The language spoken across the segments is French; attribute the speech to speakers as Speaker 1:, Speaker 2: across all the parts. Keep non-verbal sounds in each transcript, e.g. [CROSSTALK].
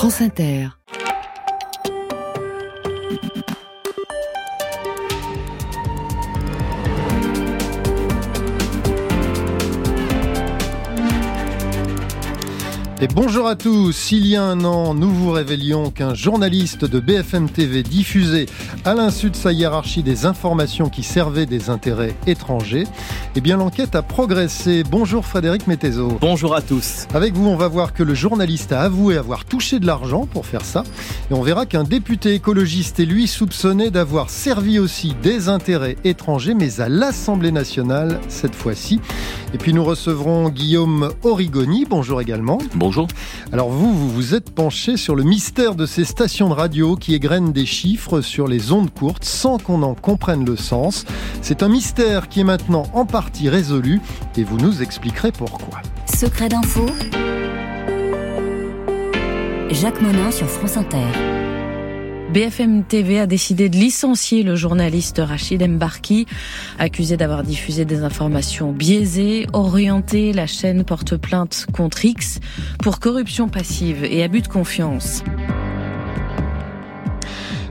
Speaker 1: France Inter.
Speaker 2: Et bonjour à tous. Il y a un an, nous vous révélions qu'un journaliste de BFM TV diffusait à l'insu de sa hiérarchie des informations qui servaient des intérêts étrangers. Eh bien, l'enquête a progressé. Bonjour Frédéric Mettezo.
Speaker 3: Bonjour à tous.
Speaker 2: Avec vous, on va voir que le journaliste a avoué avoir touché de l'argent pour faire ça. Et on verra qu'un député écologiste est lui soupçonné d'avoir servi aussi des intérêts étrangers, mais à l'Assemblée nationale cette fois-ci. Et puis nous recevrons Guillaume Origoni. Bonjour également.
Speaker 3: Bonjour.
Speaker 2: Alors vous, vous vous êtes penché sur le mystère de ces stations de radio qui égrènent des chiffres sur les ondes courtes sans qu'on en comprenne le sens. C'est un mystère qui est maintenant en partie résolu et vous nous expliquerez pourquoi.
Speaker 4: Secret d'info. Jacques Monin sur France Inter.
Speaker 5: BFM TV a décidé de licencier le journaliste Rachid Mbarki, accusé d'avoir diffusé des informations biaisées, orientées. La chaîne porte plainte contre X pour corruption passive et abus de confiance.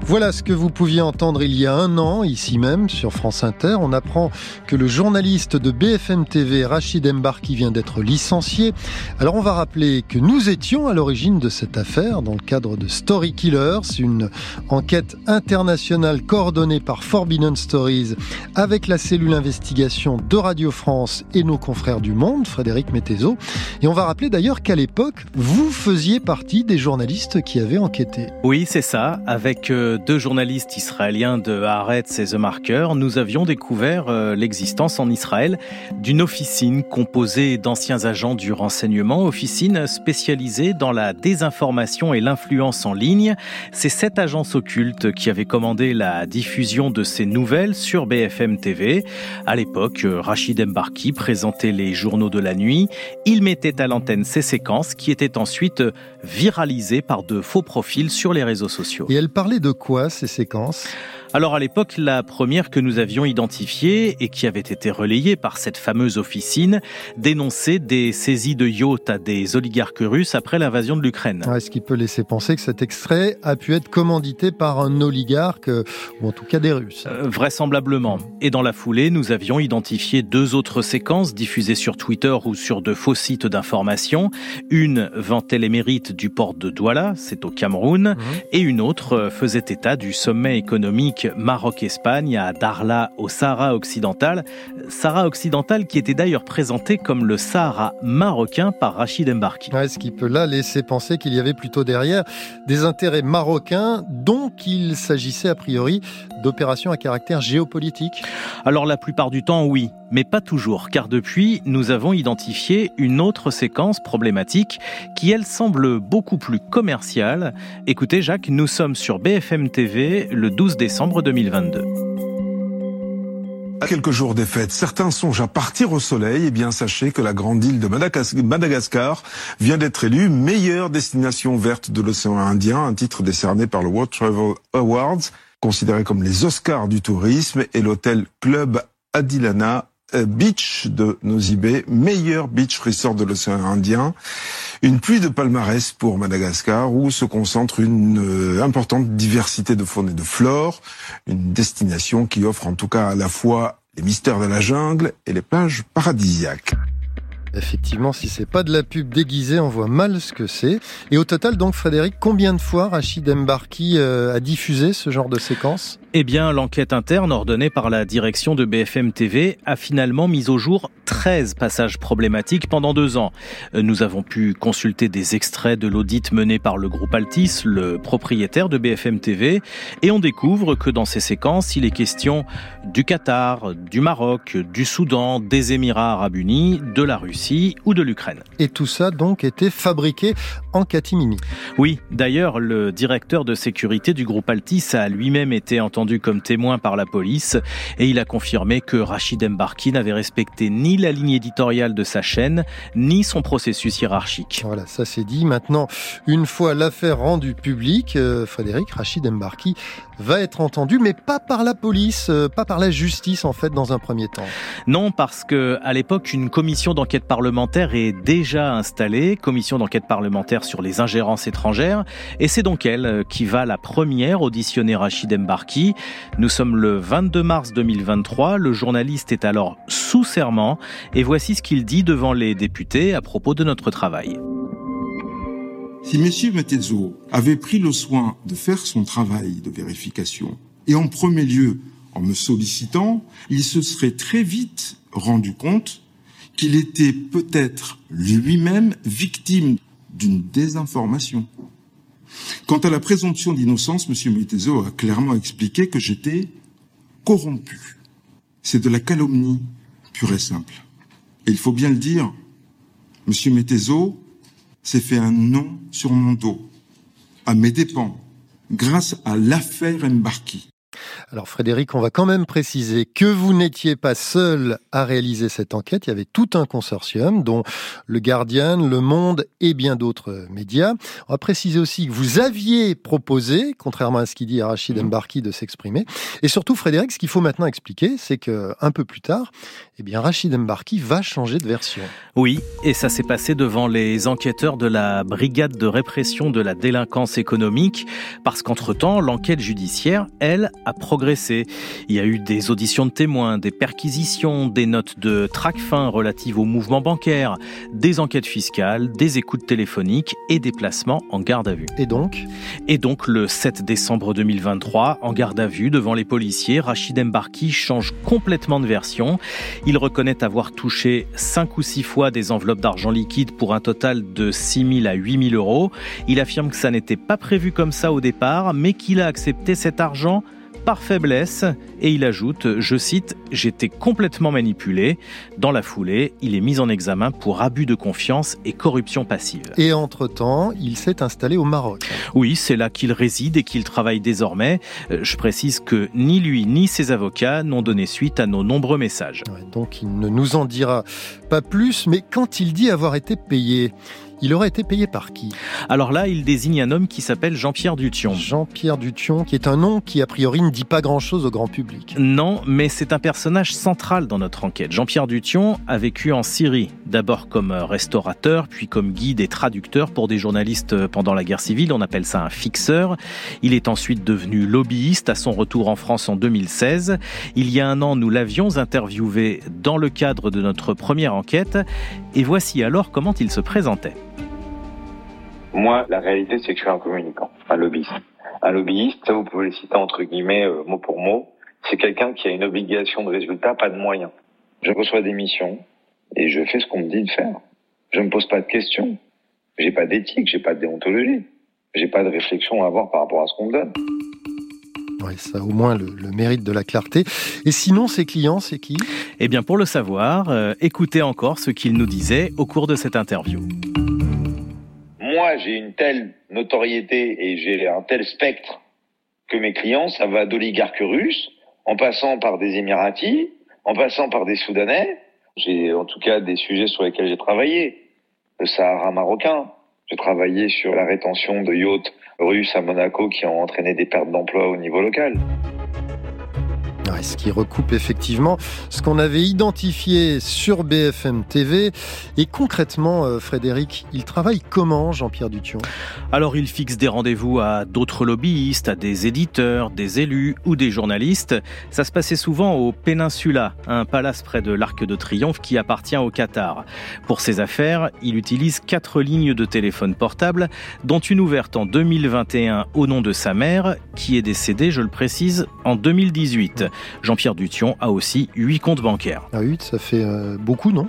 Speaker 2: Voilà ce que vous pouviez entendre il y a un an, ici même, sur France Inter. On apprend que le journaliste de BFM TV, Rachid Mbarki, vient d'être licencié. Alors on va rappeler que nous étions à l'origine de cette affaire dans le cadre de Story Killers, une enquête internationale coordonnée par Forbidden Stories avec la cellule investigation de Radio France et nos confrères du Monde, Frédéric Mettezo. Et on va rappeler d'ailleurs qu'à l'époque, vous faisiez partie des journalistes qui avaient enquêté.
Speaker 3: Oui, c'est ça, avec euh, deux journalistes israéliens de Haaretz et The Marker, nous avions découvert euh, l'existence en Israël d'une officine composée d'anciens agents du renseignement, officine spécialisée dans la désinformation et l'influence en ligne. C'est cette agence occulte qui avait commandé la diffusion de ces nouvelles sur BFM TV. À l'époque, euh, Rachid Mbarki présentait les journaux de la nuit. Il mettait à l'antenne ces séquences qui étaient ensuite viralisées par de faux profils sur les réseaux sociaux.
Speaker 2: Et elle parlait de quoi? Ces séquences?
Speaker 3: Alors à l'époque, la première que nous avions identifiée et qui avait été relayée par cette fameuse officine dénonçait des saisies de yachts à des oligarques russes après l'invasion de l'Ukraine.
Speaker 2: Ouais, ce qui peut laisser penser que cet extrait a pu être commandité par un oligarque, ou en tout cas des Russes.
Speaker 3: Euh, vraisemblablement. Et dans la foulée, nous avions identifié deux autres séquences diffusées sur Twitter ou sur de faux sites d'information. Une vantait les mérites du port de Douala, c'est au Cameroun, mmh. et une autre faisait état du sommet économique Maroc-Espagne à Darla au Sahara occidental. Sahara occidental qui était d'ailleurs présenté comme le Sahara marocain par Rachid Mbarki.
Speaker 2: Ouais, ce qui peut là laisser penser qu'il y avait plutôt derrière des intérêts marocains dont il s'agissait a priori d'opérations à caractère géopolitique.
Speaker 3: Alors la plupart du temps oui, mais pas toujours, car depuis, nous avons identifié une autre séquence problématique qui, elle, semble beaucoup plus commerciale. Écoutez, Jacques, nous sommes sur BFM TV le 12 décembre 2022.
Speaker 6: À quelques jours des fêtes, certains songent à partir au soleil. Eh bien, sachez que la grande île de Madagascar vient d'être élue meilleure destination verte de l'océan Indien, un titre décerné par le World Travel Awards, considéré comme les Oscars du tourisme, et l'hôtel Club Adilana beach de Nosibé, meilleur beach resort de l'océan Indien. Une pluie de palmarès pour Madagascar où se concentre une euh, importante diversité de faune et de flore. Une destination qui offre en tout cas à la fois les mystères de la jungle et les plages paradisiaques.
Speaker 2: Effectivement, si c'est pas de la pub déguisée, on voit mal ce que c'est. Et au total, donc, Frédéric, combien de fois Rachid Mbarki euh, a diffusé ce genre de séquence?
Speaker 3: Eh bien, l'enquête interne ordonnée par la direction de BFM TV a finalement mis au jour 13 passages problématiques pendant deux ans. Euh, nous avons pu consulter des extraits de l'audit mené par le groupe Altis, le propriétaire de BFM TV, et on découvre que dans ces séquences, il est question du Qatar, du Maroc, du Soudan, des Émirats arabes unis, de la Russie ou de l'Ukraine.
Speaker 2: Et tout ça donc était fabriqué en catimini.
Speaker 3: Oui, d'ailleurs, le directeur de sécurité du groupe Altis a lui-même été entendu comme témoin par la police et il a confirmé que Rachid Mbarki n'avait respecté ni la ligne éditoriale de sa chaîne, ni son processus hiérarchique.
Speaker 2: Voilà, ça c'est dit. Maintenant, une fois l'affaire rendue publique, euh, Frédéric Rachid Mbarki va être entendu, mais pas par la police, euh, pas par la justice en fait dans un premier temps.
Speaker 3: Non, parce que à l'époque, une commission d'enquête parlementaire est déjà installée, commission d'enquête parlementaire sur les ingérences étrangères, et c'est donc elle euh, qui va la première auditionner Rachid Mbarki. Nous sommes le 22 mars 2023, le journaliste est alors sous serment, et voici ce qu'il dit devant les députés à propos de notre travail.
Speaker 1: Si M. Mettezo avait pris le soin de faire son travail de vérification, et en premier lieu en me sollicitant, il se serait très vite rendu compte qu'il était peut-être lui-même victime d'une désinformation. Quant à la présomption d'innocence, M. Mettezo a clairement expliqué que j'étais corrompu. C'est de la calomnie pure et simple. Et il faut bien le dire, M. Mettezo s'est fait un nom sur mon dos, à mes dépens, grâce à l'affaire Mbarki.
Speaker 2: Alors Frédéric, on va quand même préciser que vous n'étiez pas seul à réaliser cette enquête. Il y avait tout un consortium, dont le Guardian, Le Monde et bien d'autres médias. On va préciser aussi que vous aviez proposé, contrairement à ce qu'il dit à Rachid mmh. Mbarki, de s'exprimer. Et surtout, Frédéric, ce qu'il faut maintenant expliquer, c'est que un peu plus tard, eh bien, Rachid Mbarki va changer de version.
Speaker 3: Oui, et ça s'est passé devant les enquêteurs de la brigade de répression de la délinquance économique, parce qu'entre-temps, l'enquête judiciaire, elle, a progressé. Il y a eu des auditions de témoins, des perquisitions, des notes de traque-fin relatives au mouvement bancaire, des enquêtes fiscales, des écoutes téléphoniques et des placements en garde à vue.
Speaker 2: Et donc?
Speaker 3: Et donc, le 7 décembre 2023, en garde à vue devant les policiers, Rachid Mbarki change complètement de version. Il reconnaît avoir touché 5 ou 6 fois des enveloppes d'argent liquide pour un total de 6 000 à 8 000 euros. Il affirme que ça n'était pas prévu comme ça au départ, mais qu'il a accepté cet argent par faiblesse et il ajoute, je cite, J'étais complètement manipulé. Dans la foulée, il est mis en examen pour abus de confiance et corruption passive.
Speaker 2: Et entre-temps, il s'est installé au Maroc.
Speaker 3: Oui, c'est là qu'il réside et qu'il travaille désormais. Euh, je précise que ni lui ni ses avocats n'ont donné suite à nos nombreux messages.
Speaker 2: donc il ne nous en dira pas plus, mais quand il dit avoir été payé, il aurait été payé par qui?
Speaker 3: Alors là, il désigne un homme qui s'appelle Jean-Pierre Dution.
Speaker 2: Jean-Pierre Dution, qui est un nom qui a priori ne dit pas grand-chose au grand public.
Speaker 3: Non, mais c'est un personnage central dans notre enquête. Jean-Pierre Dution a vécu en Syrie, d'abord comme restaurateur, puis comme guide et traducteur pour des journalistes pendant la guerre civile. On appelle ça un fixeur. Il est ensuite devenu lobbyiste à son retour en France en 2016. Il y a un an, nous l'avions interviewé dans le cadre de notre première enquête. Et voici alors comment il se présentait.
Speaker 7: Moi, la réalité, c'est que je suis un communicant, un lobbyiste. Un lobbyiste, vous pouvez le citer entre guillemets, euh, mot pour mot, c'est quelqu'un qui a une obligation de résultat, pas de moyens. Je reçois des missions et je fais ce qu'on me dit de faire. Je me pose pas de questions. J'ai pas d'éthique, j'ai pas de déontologie. J'ai pas de réflexion à avoir par rapport à ce qu'on me donne.
Speaker 2: Oui, ça a au moins le, mérite de la clarté. Et sinon, ses clients, c'est qui?
Speaker 3: Eh bien, pour le savoir, euh, écoutez encore ce qu'il nous disait au cours de cette interview
Speaker 7: moi j'ai une telle notoriété et j'ai un tel spectre que mes clients, ça va d'oligarques russes, en passant par des Émiratis, en passant par des Soudanais. J'ai en tout cas des sujets sur lesquels j'ai travaillé. Le Sahara marocain. J'ai travaillé sur la rétention de yachts russes à Monaco qui ont entraîné des pertes d'emploi au niveau local
Speaker 2: ce qui recoupe effectivement ce qu'on avait identifié sur BFM TV. Et concrètement, euh, Frédéric, il travaille comment, Jean-Pierre Dution
Speaker 3: Alors, il fixe des rendez-vous à d'autres lobbyistes, à des éditeurs, des élus ou des journalistes. Ça se passait souvent au Peninsula, un palace près de l'Arc de Triomphe qui appartient au Qatar. Pour ses affaires, il utilise quatre lignes de téléphone portable, dont une ouverte en 2021 au nom de sa mère, qui est décédée, je le précise, en 2018. Jean-Pierre Dution a aussi huit comptes bancaires.
Speaker 2: Ah oui, ça fait euh, beaucoup, non?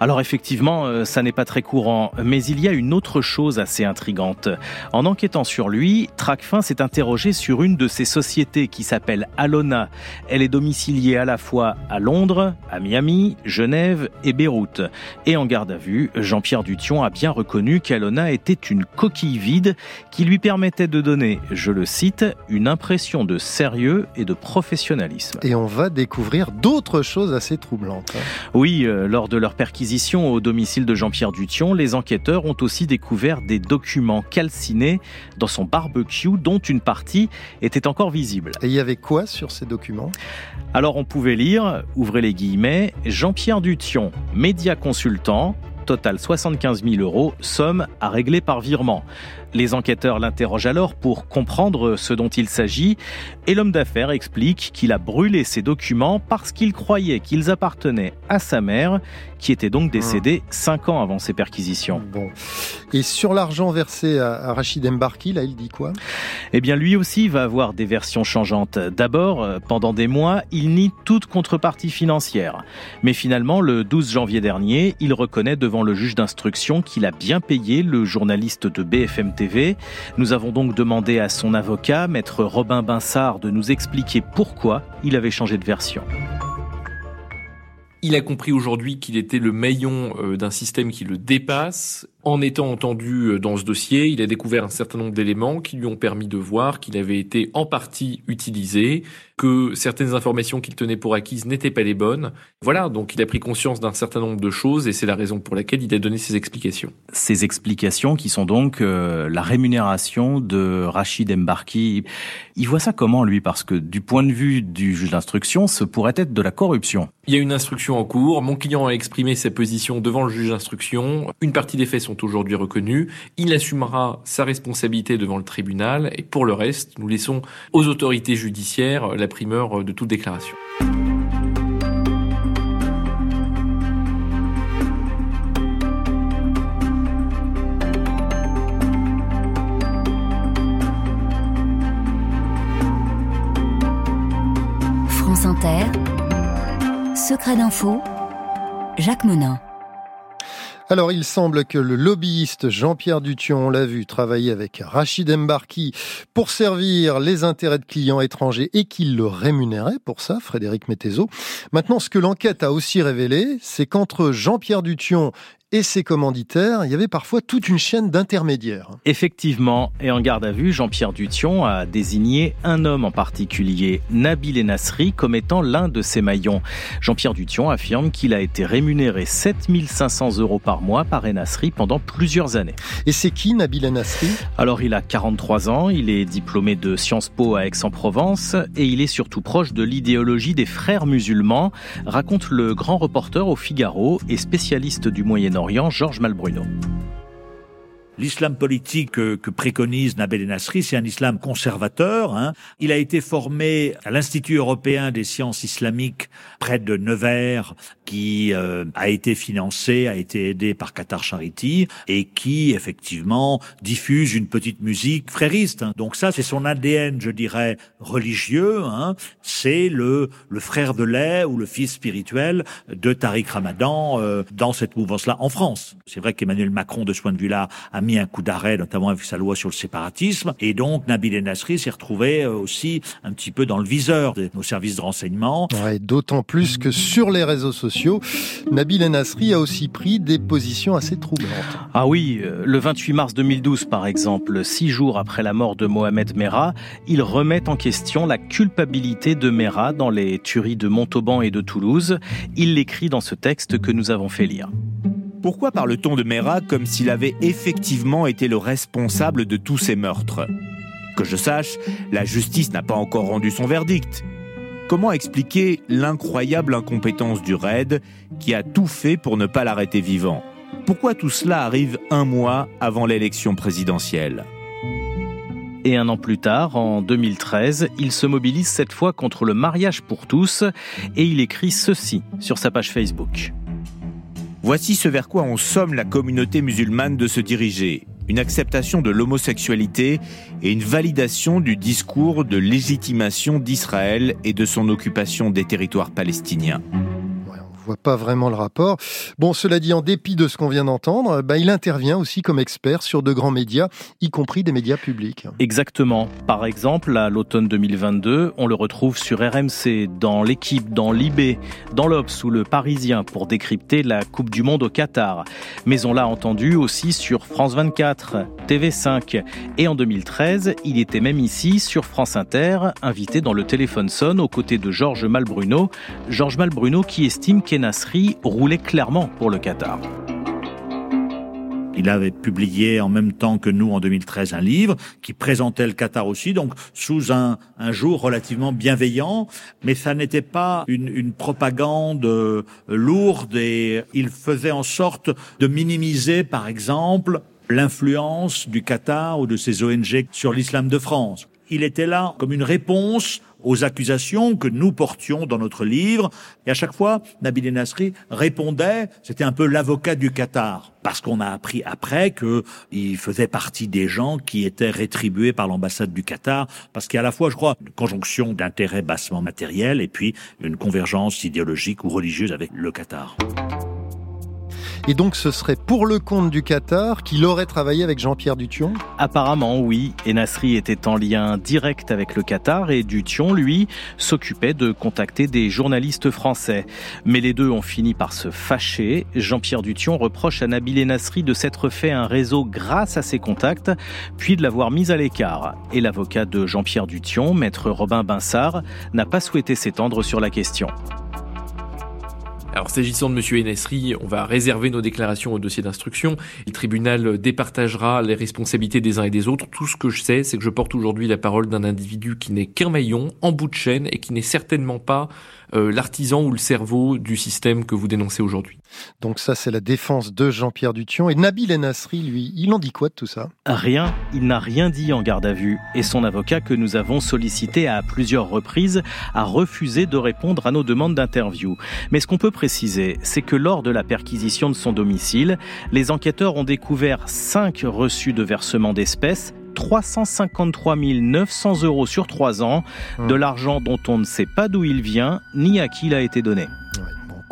Speaker 3: Alors effectivement, euh, ça n'est pas très courant, mais il y a une autre chose assez intrigante. En enquêtant sur lui, Tracfin s'est interrogé sur une de ses sociétés qui s'appelle Alona. Elle est domiciliée à la fois à Londres, à Miami, Genève et Beyrouth. Et en garde à vue, Jean-Pierre Dution a bien reconnu qu'Alona était une coquille vide qui lui permettait de donner, je le cite, une impression de sérieux et de professionnalisme. Terrorisme.
Speaker 2: Et on va découvrir d'autres choses assez troublantes. Hein.
Speaker 3: Oui, euh, lors de leur perquisition au domicile de Jean-Pierre Dution, les enquêteurs ont aussi découvert des documents calcinés dans son barbecue dont une partie était encore visible.
Speaker 2: Et il y avait quoi sur ces documents?
Speaker 3: Alors on pouvait lire, ouvrez les guillemets, Jean-Pierre Dution, média consultant, total 75 000 euros, somme à régler par virement. Les enquêteurs l'interrogent alors pour comprendre ce dont il s'agit et l'homme d'affaires explique qu'il a brûlé ces documents parce qu'il croyait qu'ils appartenaient à sa mère qui était donc décédée cinq ans avant ces perquisitions.
Speaker 2: Bon. Et sur l'argent versé à, Rachid Mbarki, là, il dit quoi?
Speaker 3: Eh bien, lui aussi va avoir des versions changeantes. D'abord, euh, pendant des mois, il nie toute contrepartie financière. Mais finalement, le 12 janvier dernier, il reconnaît devant le juge d'instruction qu'il a bien payé le journaliste de BFM Nous avons donc demandé à son avocat, maître Robin Binsard, de nous expliquer pourquoi il avait changé de version.
Speaker 8: Il a compris aujourd'hui qu'il était le maillon euh, d'un système qui le dépasse en étant entendu euh, dans ce dossier, il a découvert un certain nombre d'éléments qui lui ont permis de voir qu'il avait été en partie utilisé, que certaines informations qu'il tenait pour acquises n'étaient pas les bonnes. Voilà, donc il a pris conscience d'un certain nombre de choses et c'est la raison pour laquelle il a donné ses explications.
Speaker 3: Ces explications qui sont donc euh, la rémunération de Rachid Mbarki. Il voit ça comment lui? Parce que du point de vue du juge d'instruction, ce pourrait être de la corruption.
Speaker 8: Il y a une instruction en cours, mon client a exprimé sa position devant le juge d'instruction, une partie des faits sont aujourd'hui reconnus. Il assumera sa responsabilité devant le tribunal et pour le reste, nous laissons aux autorités judiciaires la primeur de toute déclaration.
Speaker 4: France Inter, Secret d'info, Jacques Monin.
Speaker 2: Alors, il semble que le lobbyiste Jean-Pierre Dution, on l'a vu, travailler avec Rachid Mbarki pour servir les intérêts de clients étrangers et qu'il le rémunérait pour ça, Frédéric Mettezo. Maintenant, ce que l'enquête a aussi révélé, c'est qu'entre Jean-Pierre Dution et ses commanditaires, il y avait parfois toute une chaîne d'intermédiaires.
Speaker 3: Effectivement, et en garde à vue, Jean-Pierre Dution a désigné un homme en particulier, Nabil Enasri, comme étant l'un de ses maillons. Jean-Pierre Dution affirme qu'il a été rémunéré 7500 euros par mois par Enasri pendant plusieurs années.
Speaker 2: Et c'est qui Nabil Enasri
Speaker 3: Alors il a 43 ans, il est diplômé de Sciences Po à Aix-en-Provence et il est surtout proche de l'idéologie des frères musulmans, raconte le grand reporter au Figaro et spécialiste du Moyen-Orient Orient, Georges Malbruno.
Speaker 9: L'islam politique que, préconise Nabil Nasri, c'est un islam conservateur. Hein. Il a été formé à l'Institut européen des sciences islamiques près de Nevers, qui euh, a été financé, a été aidé par Qatar Charity et qui effectivement diffuse une petite musique frériste. Hein. Donc ça, c'est son ADN, je dirais, religieux. Hein. C'est le, le frère de lait ou le fils spirituel de Tariq Ramadan euh, dans cette mouvance-là en France. C'est vrai qu'Emmanuel Macron, de ce point de vue-là, a mis un coup d'arrêt, notamment avec sa loi sur le séparatisme. Et donc, Nabil El Nasri s'est retrouvé euh, aussi un petit peu dans le viseur de nos services de renseignement.
Speaker 2: Ouais, D'autant plus que sur les réseaux sociaux, Nabil El Nasri a aussi pris des positions assez troublantes.
Speaker 3: Ah oui, euh, le 28 mars 2012, par exemple, six jours après la mort de Mohamed Merah, il remet en question la culpabilité de Merah dans les tueries de Montauban et de Toulouse. Il l'écrit dans ce texte que nous avons fait lire.
Speaker 10: Pourquoi parle-t-on de Mera comme s'il avait effectivement été le responsable de tous ces meurtres? Que je sache, la justice n'a pas encore rendu son verdict. Comment expliquer l'incroyable incompétence du RAID qui a tout fait pour ne pas l'arrêter vivant? Pourquoi tout cela arrive un mois avant l'élection présidentielle?
Speaker 3: Et un an plus tard, en 2013, il se mobilise cette fois contre le mariage pour tous et il écrit ceci sur sa page Facebook.
Speaker 10: Voici ce vers quoi on somme la communauté musulmane de se diriger. Une acceptation de l'homosexualité et une validation du discours de légitimation d'Israël et de son occupation des territoires palestiniens
Speaker 2: vois pas vraiment le rapport. Bon, cela dit, en dépit de ce qu'on vient d'entendre, bah, il intervient aussi comme expert sur de grands médias, y compris des médias publics.
Speaker 3: Exactement. Par exemple, à l'automne 2022, on le retrouve sur RMC, dans l'équipe, dans l'IB, dans l'Obs ou le Parisien pour décrypter la Coupe du Monde au Qatar. Mais on l'a entendu aussi sur France 24, TV5 et en 2013, il était même ici sur France Inter, invité dans le téléphone sonne aux côtés de Georges Malbruno. Georges Malbruno qui estime roulait clairement pour le Qatar.
Speaker 9: Il avait publié en même temps que nous en 2013 un livre qui présentait le Qatar aussi, donc sous un, un jour relativement bienveillant, mais ça n'était pas une, une propagande euh, lourde et il faisait en sorte de minimiser, par exemple, l'influence du Qatar ou de ses ONG sur l'islam de France. Il était là comme une réponse aux accusations que nous portions dans notre livre. Et à chaque fois, Nabil Nasri répondait, c'était un peu l'avocat du Qatar, parce qu'on a appris après qu'il faisait partie des gens qui étaient rétribués par l'ambassade du Qatar, parce qu'il y a à la fois, je crois, une conjonction d'intérêts bassement matériels et puis une convergence idéologique ou religieuse avec le Qatar.
Speaker 2: Et donc ce serait pour le compte du Qatar qu'il aurait travaillé avec Jean-Pierre Dution
Speaker 3: Apparemment oui, et était en lien direct avec le Qatar et Dution, lui, s'occupait de contacter des journalistes français. Mais les deux ont fini par se fâcher. Jean-Pierre Dution reproche à Nabil Nasri de s'être fait un réseau grâce à ses contacts, puis de l'avoir mis à l'écart. Et l'avocat de Jean-Pierre Dution, maître Robin Binsard, n'a pas souhaité s'étendre sur la question.
Speaker 8: Alors s'agissant de M. Enesri, on va réserver nos déclarations au dossier d'instruction. Le tribunal départagera les responsabilités des uns et des autres. Tout ce que je sais, c'est que je porte aujourd'hui la parole d'un individu qui n'est qu'un maillon en bout de chaîne et qui n'est certainement pas euh, l'artisan ou le cerveau du système que vous dénoncez aujourd'hui.
Speaker 2: Donc ça, c'est la défense de Jean-Pierre Dution. Et Nabil Enasri, lui, il en dit quoi de tout ça?
Speaker 3: Rien. Il n'a rien dit en garde à vue. Et son avocat, que nous avons sollicité à plusieurs reprises, a refusé de répondre à nos demandes d'interview. Mais ce qu'on peut préciser, c'est que lors de la perquisition de son domicile, les enquêteurs ont découvert cinq reçus de versement d'espèces 353 900 euros sur trois ans, de hum. l'argent dont on ne sait pas d'où il vient ni à qui il a été donné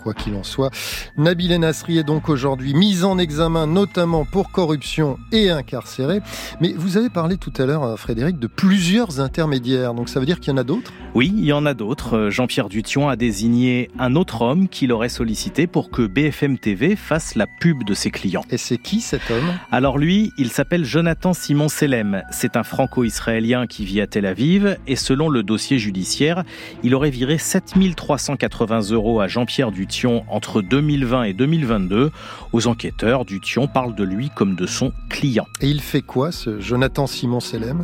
Speaker 2: quoi qu'il en soit. Nabil Nasri est donc aujourd'hui mis en examen, notamment pour corruption et incarcéré. Mais vous avez parlé tout à l'heure, euh, Frédéric, de plusieurs intermédiaires. Donc ça veut dire qu'il y en a d'autres?
Speaker 3: Oui, il y en a d'autres. Euh, Jean-Pierre Dution a désigné un autre homme qu'il aurait sollicité pour que BFM TV fasse la pub de ses clients.
Speaker 2: Et c'est qui cet homme?
Speaker 3: Alors lui, il s'appelle Jonathan Simon Selem. C'est un franco-israélien qui vit à Tel Aviv et selon le dossier judiciaire, il aurait viré 7380 euros à Jean-Pierre Dution entre 2020 et 2022. Aux enquêteurs, Dution parle de lui comme de son client.
Speaker 2: Et il fait quoi, ce Jonathan Simon Selem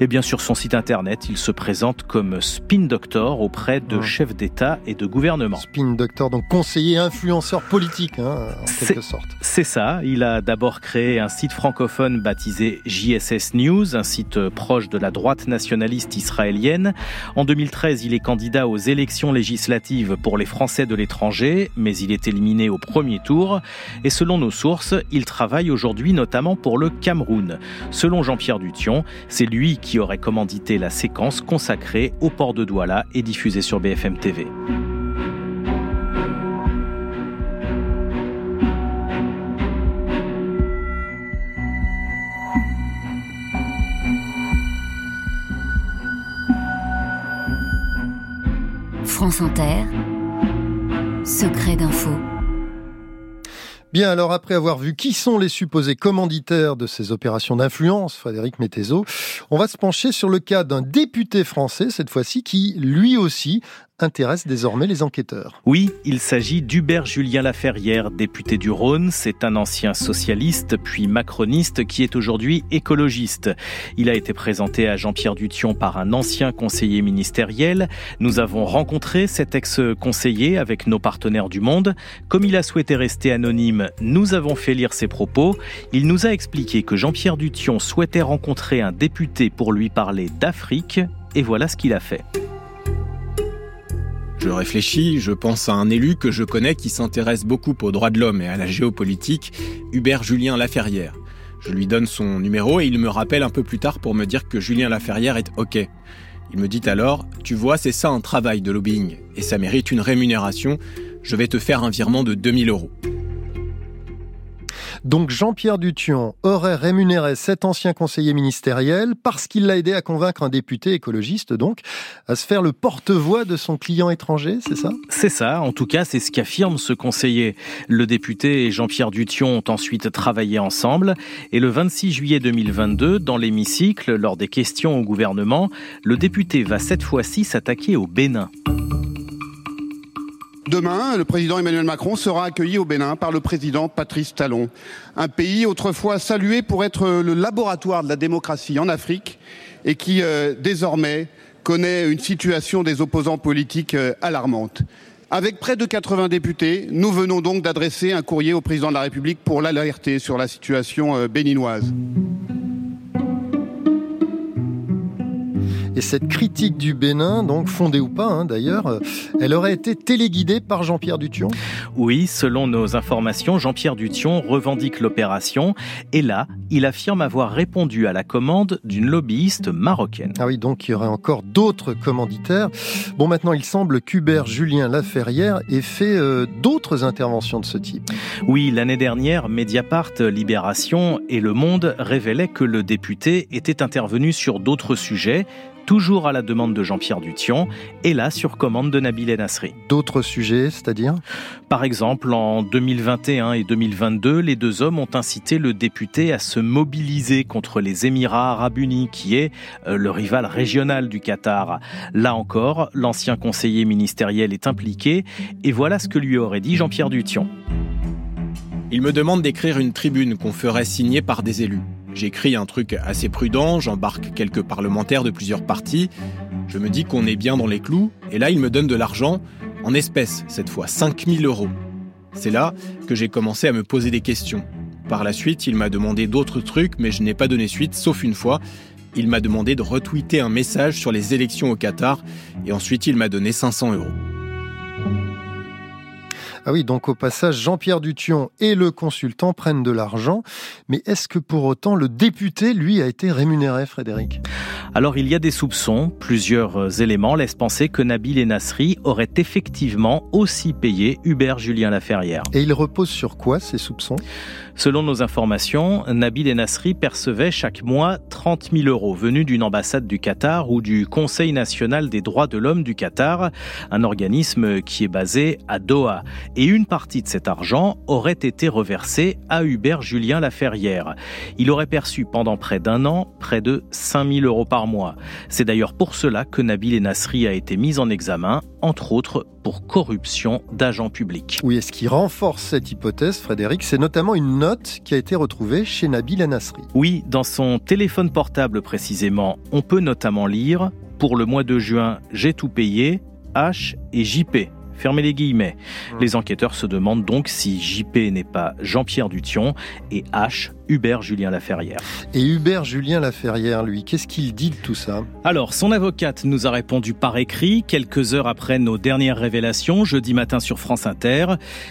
Speaker 3: Eh bien, sur son site internet, il se présente comme spin doctor auprès de chefs d'État et de gouvernement.
Speaker 2: Spin doctor, donc conseiller influenceur politique, hein, en quelque sorte.
Speaker 3: C'est ça. Il a d'abord créé un site francophone baptisé JSS News, un site proche de la droite nationaliste israélienne. En 2013, il est candidat aux élections législatives pour les Français de l'étranger mais il est éliminé au premier tour. Et selon nos sources, il travaille aujourd'hui notamment pour le Cameroun. Selon Jean-Pierre Dution, c'est lui qui aurait commandité la séquence consacrée au port de Douala et diffusée sur BFM TV.
Speaker 4: France Inter, Secret d'info.
Speaker 2: Bien, alors après avoir vu qui sont les supposés commanditaires de ces opérations d'influence, Frédéric Mettezo, on va se pencher sur le cas d'un député français, cette fois-ci, qui, lui aussi, intéresse désormais les enquêteurs.
Speaker 3: Oui, il s'agit d'Hubert Julien Laferrière, député du Rhône. C'est un ancien socialiste, puis macroniste, qui est aujourd'hui écologiste. Il a été présenté à Jean-Pierre Dution par un ancien conseiller ministériel. Nous avons rencontré cet ex-conseiller avec nos partenaires du Monde. Comme il a souhaité rester anonyme, nous avons fait lire ses propos. Il nous a expliqué que Jean-Pierre Dution souhaitait rencontrer un député pour lui parler d'Afrique, et voilà ce qu'il a fait.
Speaker 11: Je réfléchis, je pense à un élu que je connais qui s'intéresse beaucoup aux droits de l'homme et à la géopolitique, Hubert Julien Laferrière. Je lui donne son numéro et il me rappelle un peu plus tard pour me dire que Julien Laferrière est OK. Il me dit alors, tu vois, c'est ça un travail de lobbying, et ça mérite une rémunération. Je vais te faire un virement de 2000 euros.
Speaker 2: Donc Jean-Pierre Dution aurait rémunéré cet ancien conseiller ministériel parce qu'il l'a aidé à convaincre un député écologiste, donc, à se faire le porte-voix de son client étranger, c'est ça?
Speaker 3: C'est ça, en tout cas, c'est ce qu'affirme ce conseiller. Le député et Jean-Pierre Dution ont ensuite travaillé ensemble et le 26 juillet 2022, dans l'hémicycle, lors des questions au gouvernement, le député va cette fois-ci s'attaquer au Bénin.
Speaker 12: Demain, le président Emmanuel Macron sera accueilli au Bénin par le président Patrice Talon, un pays autrefois salué pour être le laboratoire de la démocratie en Afrique et qui euh, désormais connaît une situation des opposants politiques euh, alarmante. Avec près de 80 députés, nous venons donc d'adresser un courrier au président de la République pour l'alerter sur la situation euh, béninoise.
Speaker 2: Et cette critique du Bénin, donc fondée ou pas hein, d'ailleurs, euh, elle aurait été téléguidée par Jean-Pierre Dution
Speaker 3: Oui, selon nos informations, Jean-Pierre Dution revendique l'opération et là, il affirme avoir répondu à la commande d'une lobbyiste marocaine.
Speaker 2: Ah oui, donc il y aurait encore d'autres commanditaires. Bon, maintenant, il semble qu'Hubert Julien Laferrière ait fait euh, d'autres interventions de ce type.
Speaker 3: Oui, l'année dernière, Mediapart, Libération et Le Monde révélaient que le député était intervenu sur d'autres sujets toujours à la demande de Jean-Pierre Dution, et là sur commande de Nabil Nasri.
Speaker 2: D'autres sujets, c'est-à-dire?
Speaker 3: Par exemple, en 2021 et 2022, les deux hommes ont incité le député à se mobiliser contre les Émirats arabes unis, qui est euh, le rival régional du Qatar. Là encore, l'ancien conseiller ministériel est impliqué, et voilà ce que lui aurait dit Jean-Pierre Dution.
Speaker 11: Il me demande d'écrire une tribune qu'on ferait signer par des élus. J'écris un truc assez prudent, j'embarque quelques parlementaires de plusieurs partis, je me dis qu'on est bien dans les clous, et là il me donne de l'argent, en espèces cette fois, 5000 euros. C'est là que j'ai commencé à me poser des questions. Par la suite, il m'a demandé d'autres trucs, mais je n'ai pas donné suite, sauf une fois. Il m'a demandé de retweeter un message sur les élections au Qatar, et ensuite il m'a donné 500 euros.
Speaker 2: Ah oui, donc au passage, Jean-Pierre Dution et le consultant prennent de l'argent. Mais est-ce que pour autant le député, lui, a été rémunéré, Frédéric?
Speaker 3: Alors il y a des soupçons. Plusieurs euh, éléments laissent penser que Nabil et Nasri auraient effectivement aussi payé Hubert Julien Laferrière.
Speaker 2: Et il repose sur quoi ces soupçons?
Speaker 3: Selon nos informations, Nabil et Nasri percevaient chaque mois 30 000 euros venus d'une ambassade du Qatar ou du Conseil national des droits de l'homme du Qatar, un organisme qui est basé à Doha. Et une partie de cet argent aurait été reversée à Hubert Julien Laferrière. Il aurait perçu pendant près d'un an près de 5 000 euros par mois. C'est d'ailleurs pour cela que Nabil et Nasri a été mis en examen, entre autres pour corruption d'agents publics.
Speaker 2: Oui, et ce qui renforce cette hypothèse, Frédéric, c'est notamment une note qui a été retrouvée chez Nabil Nasri.
Speaker 3: Oui, dans son téléphone portable précisément, on peut notamment lire Pour le mois de juin, j'ai tout payé, H et JP. Fermez les guillemets. Mmh. Les enquêteurs se demandent donc si JP n'est pas Jean-Pierre Dution et H Hubert Julien Laferrière.
Speaker 2: Et Hubert Julien Laferrière, lui, qu'est-ce qu'il dit de tout ça?
Speaker 3: Alors, son avocate nous a répondu par écrit quelques heures après nos dernières révélations, jeudi matin sur France Inter.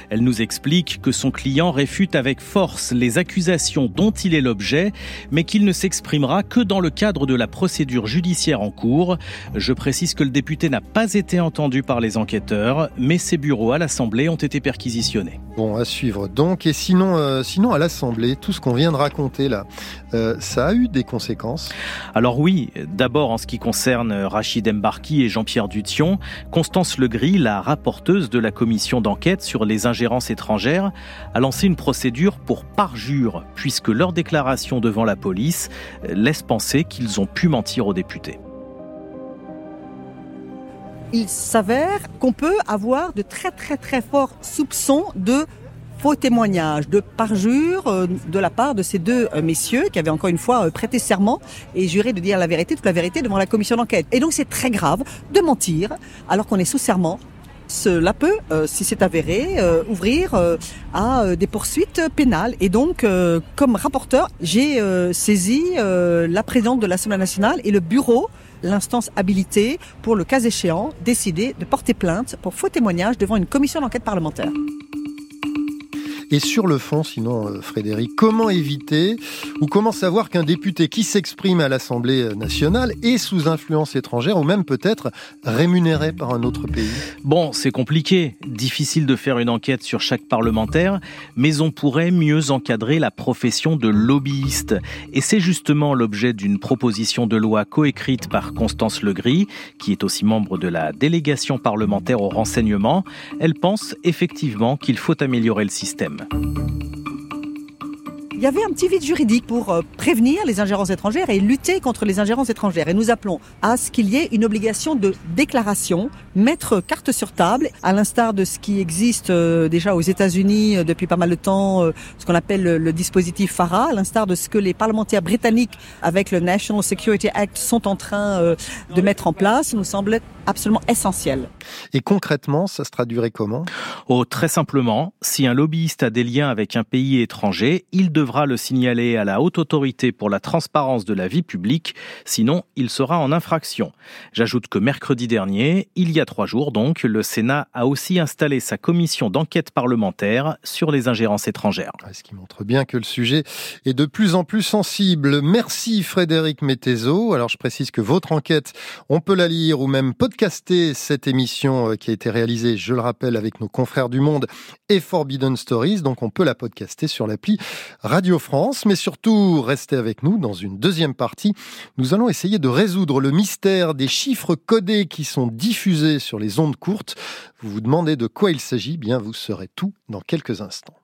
Speaker 3: Elle nous explique que son client réfute avec force les accusations dont il est l'objet, mais qu'il ne s'exprimera que dans le cadre de la procédure judiciaire en cours. Je précise que le député n'a pas été entendu par les enquêteurs, mais ses bureaux à l'Assemblée ont été perquisitionnés.
Speaker 2: Bon, à suivre donc. Et sinon, euh, sinon à l'Assemblée, tout ce qu'on vient de raconter là, euh, ça a eu des conséquences?
Speaker 3: Alors oui, d'abord en ce qui concerne Rachid Embarki et Jean-Pierre Dution, Constance Legris, la rapporteuse de la commission d'enquête sur les ingérences étrangères, a lancé une procédure pour parjure, puisque leur déclaration devant la police laisse penser qu'ils ont pu mentir aux députés.
Speaker 13: Il s'avère qu'on peut avoir de très très très forts soupçons de faux témoignages, de parjure euh, de la part de ces deux euh, messieurs qui avaient encore une fois euh, prêté serment et juré de dire la vérité, toute la vérité devant la commission d'enquête. Et donc c'est très grave de mentir alors qu'on est sous serment. Cela peut, si c'est avéré, ouvrir à des poursuites pénales. Et donc, comme rapporteur, j'ai saisi la présidente de l'Assemblée nationale et le bureau l'instance habilitée pour, le cas échéant, décider de porter plainte pour faux témoignage devant une commission d'enquête parlementaire.
Speaker 14: Et sur le fond, sinon, euh, Frédéric, comment éviter ou comment savoir qu'un député qui s'exprime à l'Assemblée nationale est sous influence étrangère ou même peut-être rémunéré par un autre pays?
Speaker 3: Bon, c'est compliqué, difficile de faire une enquête sur chaque parlementaire, mais on pourrait mieux encadrer la profession de lobbyiste. Et c'est justement l'objet d'une proposition de loi coécrite par Constance Legris, qui est aussi membre de la délégation parlementaire au renseignement. Elle pense effectivement qu'il faut améliorer le système.
Speaker 13: Il y avait un petit vide juridique pour euh, prévenir les ingérences étrangères et lutter contre les ingérences étrangères. Et nous appelons à ce qu'il y ait une obligation de déclaration, mettre carte sur table, à l'instar de ce qui existe euh, déjà aux États-Unis euh, depuis pas mal de temps, ce qu'on appelle le, dispositif FARA, à l'instar de ce que les parlementaires britanniques avec le National Security Act sont en train de mettre en place, nous semble absolument essentiel.
Speaker 14: Et concrètement, ça se traduirait comment?
Speaker 3: Oh, très simplement, si un lobbyiste a des liens avec un pays étranger, il devra le signaler à la haute autorité pour la transparence de la vie publique, sinon il sera en infraction. J'ajoute que mercredi dernier, il y a trois jours donc, le Sénat a aussi installé sa commission d'enquête parlementaire sur les ingérences étrangères.
Speaker 14: Ce qui montre bien que le sujet est de plus en plus sensible. Merci Frédéric Mettezo. Alors je précise que votre enquête, on peut la lire ou même podcaster cette émission euh, qui a été réalisée, je le rappelle, avec nos confrères du Monde et Forbidden Stories. Donc on peut la podcaster sur l'appli Radio France. Mais surtout, restez avec nous dans une deuxième partie. Nous allons essayer de résoudre le mystère des chiffres codés qui sont diffusés sur les ondes courtes. Vous vous demandez de quoi il s'agit Bien, vous saurez tout dans quelques instants.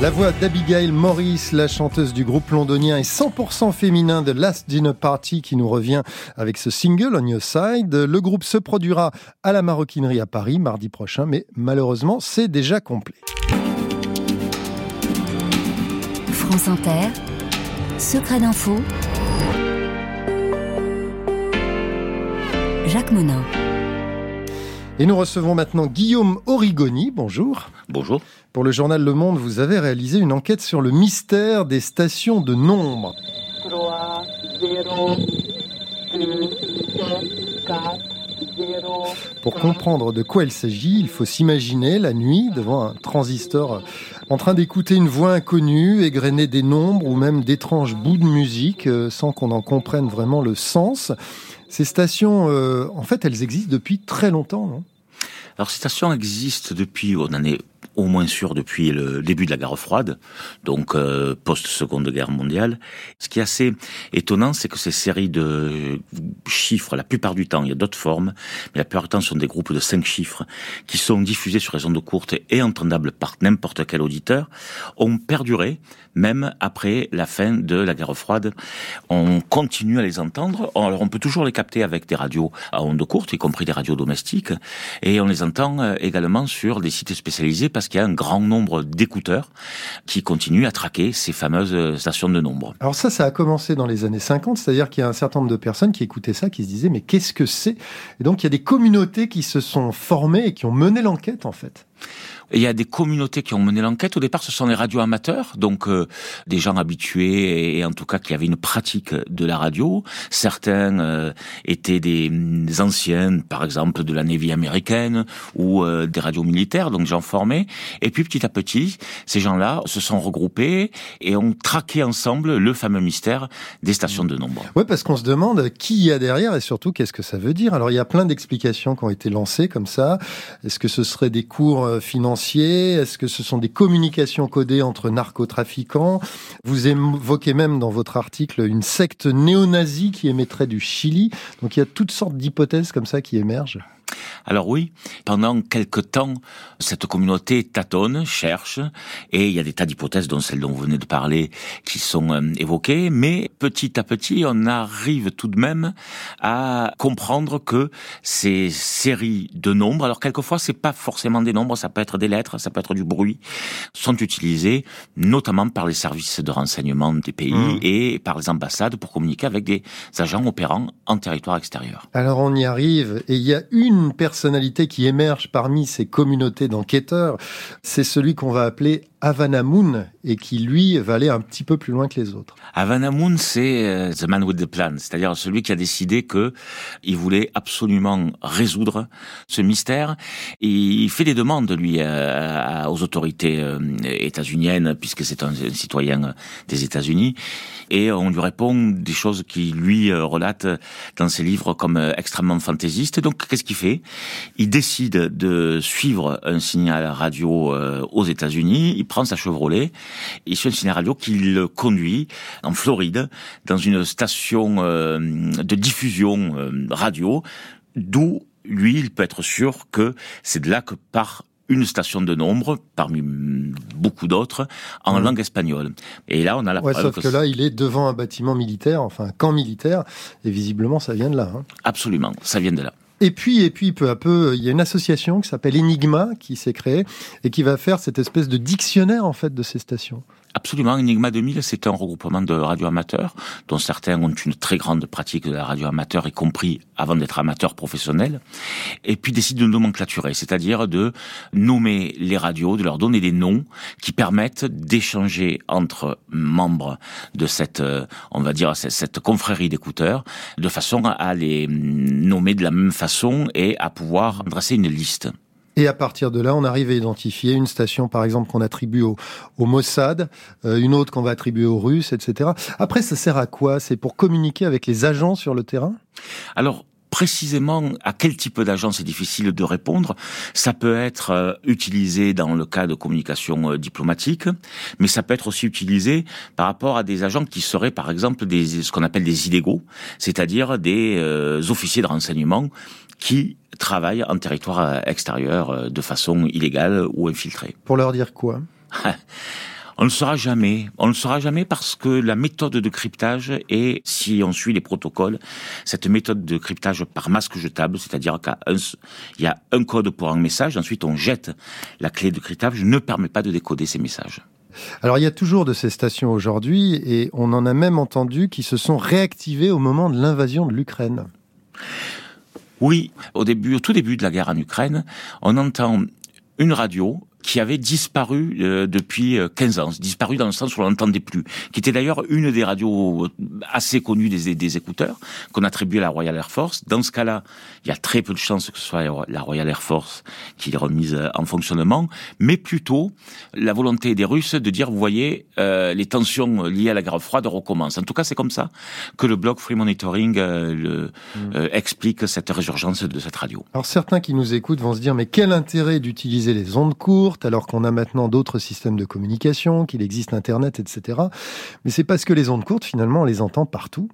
Speaker 14: La voix d'Abigail Morris, la chanteuse du groupe londonien et 100% féminin de Last Dinner Party qui nous revient avec ce single On Your Side. Le groupe se produira à la Maroquinerie à Paris mardi prochain, mais malheureusement c'est déjà complet.
Speaker 4: France Inter, Secret d'info, Jacques Monin.
Speaker 14: Et nous recevons maintenant Guillaume Origoni. Bonjour.
Speaker 15: Bonjour.
Speaker 14: Pour le journal Le Monde, vous avez réalisé une enquête sur le mystère des stations de nombre. 3, 0, 2, 7, 4, 0,
Speaker 2: Pour comprendre de quoi il s'agit, il faut s'imaginer la nuit devant un transistor en train d'écouter une voix inconnue, égrener des nombres ou même d'étranges bouts de musique euh, sans qu'on en comprenne vraiment le sens. Ces stations, euh, en fait, elles existent depuis très longtemps, non?
Speaker 15: Alors ces stations existent depuis, on en au moins sûr depuis le début de la guerre froide, donc euh, post-seconde guerre mondiale. Ce qui est assez étonnant, c'est que ces séries de chiffres, la plupart du temps, il y a d'autres formes, mais la plupart du temps, ce sont des groupes de cinq chiffres qui sont diffusés sur les ondes courtes et entendables par n'importe quel auditeur, ont perduré même après la fin de la guerre froide. On continue à les entendre. Alors on peut toujours les capter avec des radios à ondes courtes, y compris des radios domestiques, et on les entend euh, également sur des sites spécialisés parce qu'il y a un grand nombre d'écouteurs qui continuent à traquer ces fameuses euh, stations de nombre.
Speaker 2: Alors ça, ça a commencé dans les années 50, c'est-à-dire qu'il y a un certain nombre de personnes qui écoutaient ça, qui se disaient mais qu'est-ce que c'est? Et donc il y a des communautés qui se sont formées et qui ont mené l'enquête en fait
Speaker 15: il y a des communautés qui ont mené l'enquête. Au départ, ce sont les radios amateurs, donc euh, des gens habitués et, en tout cas qui avaient une pratique de la radio. Certains euh, étaient des, anciens, par exemple de la Navy américaine ou euh, des radios militaires, donc gens formés. Et puis petit à petit, ces gens-là se sont regroupés et ont traqué ensemble le fameux mystère des stations de nombre.
Speaker 2: Oui, parce qu'on se demande qui y a derrière et surtout qu'est-ce que ça veut dire. Alors il y a plein d'explications qui ont été lancées comme ça. Est-ce que ce serait des cours financiers est-ce que ce sont des communications codées entre narcotrafiquants? Vous évoquez même dans votre article une secte néo-nazie qui émettrait du Chili. Donc il y a toutes sortes d'hypothèses comme ça qui émergent.
Speaker 15: Alors oui, pendant quelque temps, cette communauté tâtonne, cherche, et il y a des tas d'hypothèses, dont celle dont vous venez de parler, qui sont euh, évoquées, mais petit à petit, on arrive tout de même à comprendre que ces séries de nombres, alors quelquefois, c'est pas forcément des nombres, ça peut être des lettres, ça peut être du bruit, sont utilisées notamment par les services de renseignement des pays mmh. et par les ambassades pour communiquer avec des agents opérant en territoire extérieur.
Speaker 2: Alors on y arrive, et il y a une une personnalité qui émerge parmi ces communautés d'enquêteurs, c'est celui qu'on va appeler Havana Moon et qui lui va aller un petit peu plus loin que les autres.
Speaker 15: Havana Moon, c'est euh, the man with the plan, c'est-à-dire celui qui a décidé que il voulait absolument résoudre ce mystère. Il fait des demandes lui euh, aux autorités euh, états-uniennes puisque c'est un, citoyen des États-Unis et on lui répond des choses qui lui relate dans ses livres comme extrêmement fantaisistes. Donc qu'est-ce qu'il fait? Il décide de suivre un signal radio aux États-Unis prend sa Chevrolet, il suit une signal radio qu'il conduit en Floride dans une station euh, de diffusion euh, radio, d'où lui, il peut être sûr que c'est de là que part une station de nombre parmi beaucoup d'autres en mmh. langue espagnole. Et là, on a la
Speaker 2: ouais, Sauf que, là, il est devant un bâtiment militaire, enfin un camp militaire, et visiblement, ça vient de là. Hein.
Speaker 15: Absolument, ça vient de là.
Speaker 2: Et puis, et puis, peu à peu, il y a une association qui s'appelle Enigma qui s'est créée et qui va faire cette espèce de dictionnaire, en fait, de ces stations.
Speaker 15: Absolument. Enigma 2000, c'est un regroupement de radioamateurs, dont certains ont une très grande pratique de la radio amateur, y compris avant d'être amateurs professionnels, et puis décident de nomenclaturer, c'est-à-dire de nommer les radios, de leur donner des noms qui permettent d'échanger entre membres de cette, euh, on va dire, cette confrérie d'écouteurs, de façon à les nommer de la même façon et à pouvoir dresser une liste.
Speaker 2: Et à partir de là, on arrive à identifier une station, par exemple, qu'on attribue au, Mossad, euh, une autre qu'on va attribuer aux Russes, etc. Après, ça sert à quoi? C'est pour communiquer avec les agents sur le terrain?
Speaker 15: Alors, précisément à quel type d'agent c'est difficile de répondre. Ça peut être euh, utilisé dans le cas de communication euh, diplomatique, mais ça peut être aussi utilisé par rapport à des agents qui seraient par exemple des ce qu'on appelle des illégaux, c'est-à-dire des officiers de renseignement qui travaillent en territoire euh, extérieur euh, de façon illégale ou infiltrée.
Speaker 2: Pour leur dire quoi? [LAUGHS]
Speaker 15: On ne le saura jamais. On ne le saura jamais parce que la méthode de cryptage est, si on suit les protocoles, cette méthode de cryptage par masque jetable, c'est-à-dire qu'il y a un code pour un message, ensuite on jette la clé de cryptage, ne permet pas de décoder ces messages.
Speaker 2: Alors il y a toujours de ces stations aujourd'hui et on en a même entendu qui se sont réactivées au moment de l'invasion de l'Ukraine.
Speaker 15: Oui, au début, au tout début de la guerre en Ukraine, on entend une radio qui avait disparu euh, depuis 15 ans, disparu dans le sens où on l'entendait plus, qui était d'ailleurs une des radios assez connues des, des écouteurs, qu'on attribuait à la Royal Air Force. Dans ce cas-là, il y a très peu de chances que ce soit la Royal Air Force qui est remise en fonctionnement, mais plutôt la volonté des Russes de dire, vous voyez, euh, les tensions liées à la guerre froide recommencent. En tout cas, c'est comme ça que le blog Free Monitoring euh, le, mm. euh, explique cette résurgence de cette radio.
Speaker 2: Alors certains qui nous écoutent vont se dire, mais quel intérêt d'utiliser les ondes courtes alors qu'on a maintenant d'autres systèmes de communication, qu'il existe Internet, etc. Mais c'est parce que les ondes courtes, finalement, on les entend partout.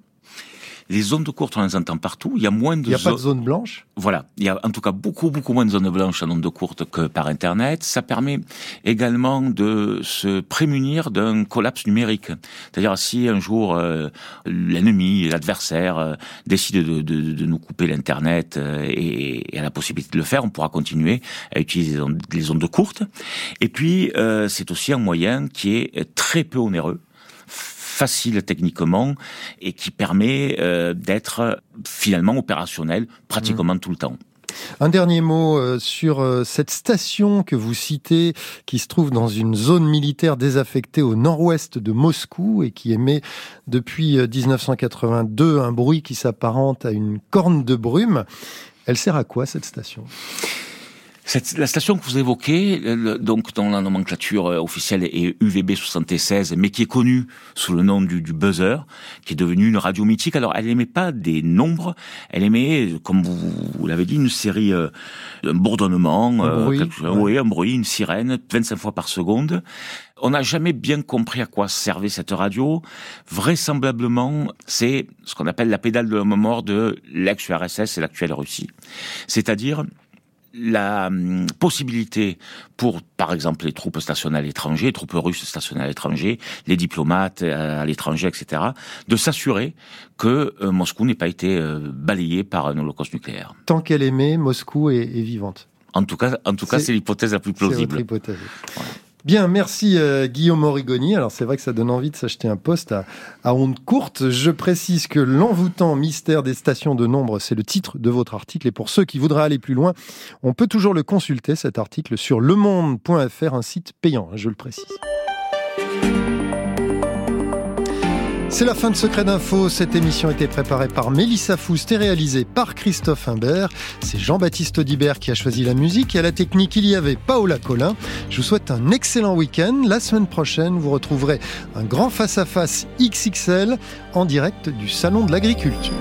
Speaker 15: Les ondes courtes, on les entend partout. Il y a moins de
Speaker 2: Il n'y a pas de zone blanche
Speaker 15: Voilà. Il y a en tout cas beaucoup, beaucoup moins de zones blanches en ondes courtes que par Internet. Ça permet également de se prémunir d'un collapse numérique. C'est-à-dire si un jour euh, l'ennemi, l'adversaire euh, décide de, de, de, nous couper l'Internet euh, et, et, a la possibilité de le faire, on pourra continuer à utiliser les ondes, les ondes courtes. Et puis, c'est aussi un moyen qui est très peu onéreux facile techniquement et qui permet euh, d'être finalement opérationnel pratiquement mmh. tout le temps.
Speaker 2: Un dernier mot euh, sur euh, cette station que vous citez, qui se trouve dans une zone militaire désaffectée au nord-ouest de Moscou et qui émet depuis 1982 un bruit qui s'apparente à une corne de brume. Elle sert à quoi cette station?
Speaker 15: Cette, la station que vous évoquez, donc dont la nomenclature euh, officielle est UVB 76, mais qui est connue sous le nom du, du buzzer, qui est devenue une radio mythique. Alors, elle n'émet pas des nombres, elle émet, comme vous, vous l'avez dit, une série, euh, un bourdonnement,
Speaker 2: un euh, bruit,
Speaker 15: oui, un bruit, une sirène, 25 fois par seconde. On n'a jamais bien compris à quoi servait cette radio. Vraisemblablement, c'est ce qu'on appelle la pédale de la mort de l'ex-URSS et l'actuelle Russie. C'est-à-dire la hum, possibilité pour, par exemple, les troupes stationnées à l'étranger, les troupes russes stationnées à l'étranger, les diplomates euh, à l'étranger, etc., de s'assurer que euh, Moscou n'ait pas été euh, balayé par un holocauste nucléaire.
Speaker 2: Tant qu'elle aimait, Moscou est, vivante.
Speaker 15: En tout cas, en tout cas, c'est l'hypothèse la plus plausible.
Speaker 2: C'est hypothèse. Bien, merci euh, Guillaume Origoni. Alors c'est vrai que ça donne envie de s'acheter un poste à, à onde courte. Je précise que l'envoûtant mystère des stations de nombre, c'est le titre de votre article. Et pour ceux qui voudraient aller plus loin, on peut toujours le consulter, cet article, sur lemonde.fr, un site payant, hein, je le précise. C'est la fin de Secret d'Info. Cette émission a été préparée par Mélissa Foust et réalisée par Christophe Imbert. C'est Jean-Baptiste Audibert qui a choisi la musique et à la technique, il y avait Paola Collin. Je vous souhaite un excellent week-end. La semaine prochaine, vous retrouverez un grand face-à-face -face XXL en direct du Salon de l'Agriculture.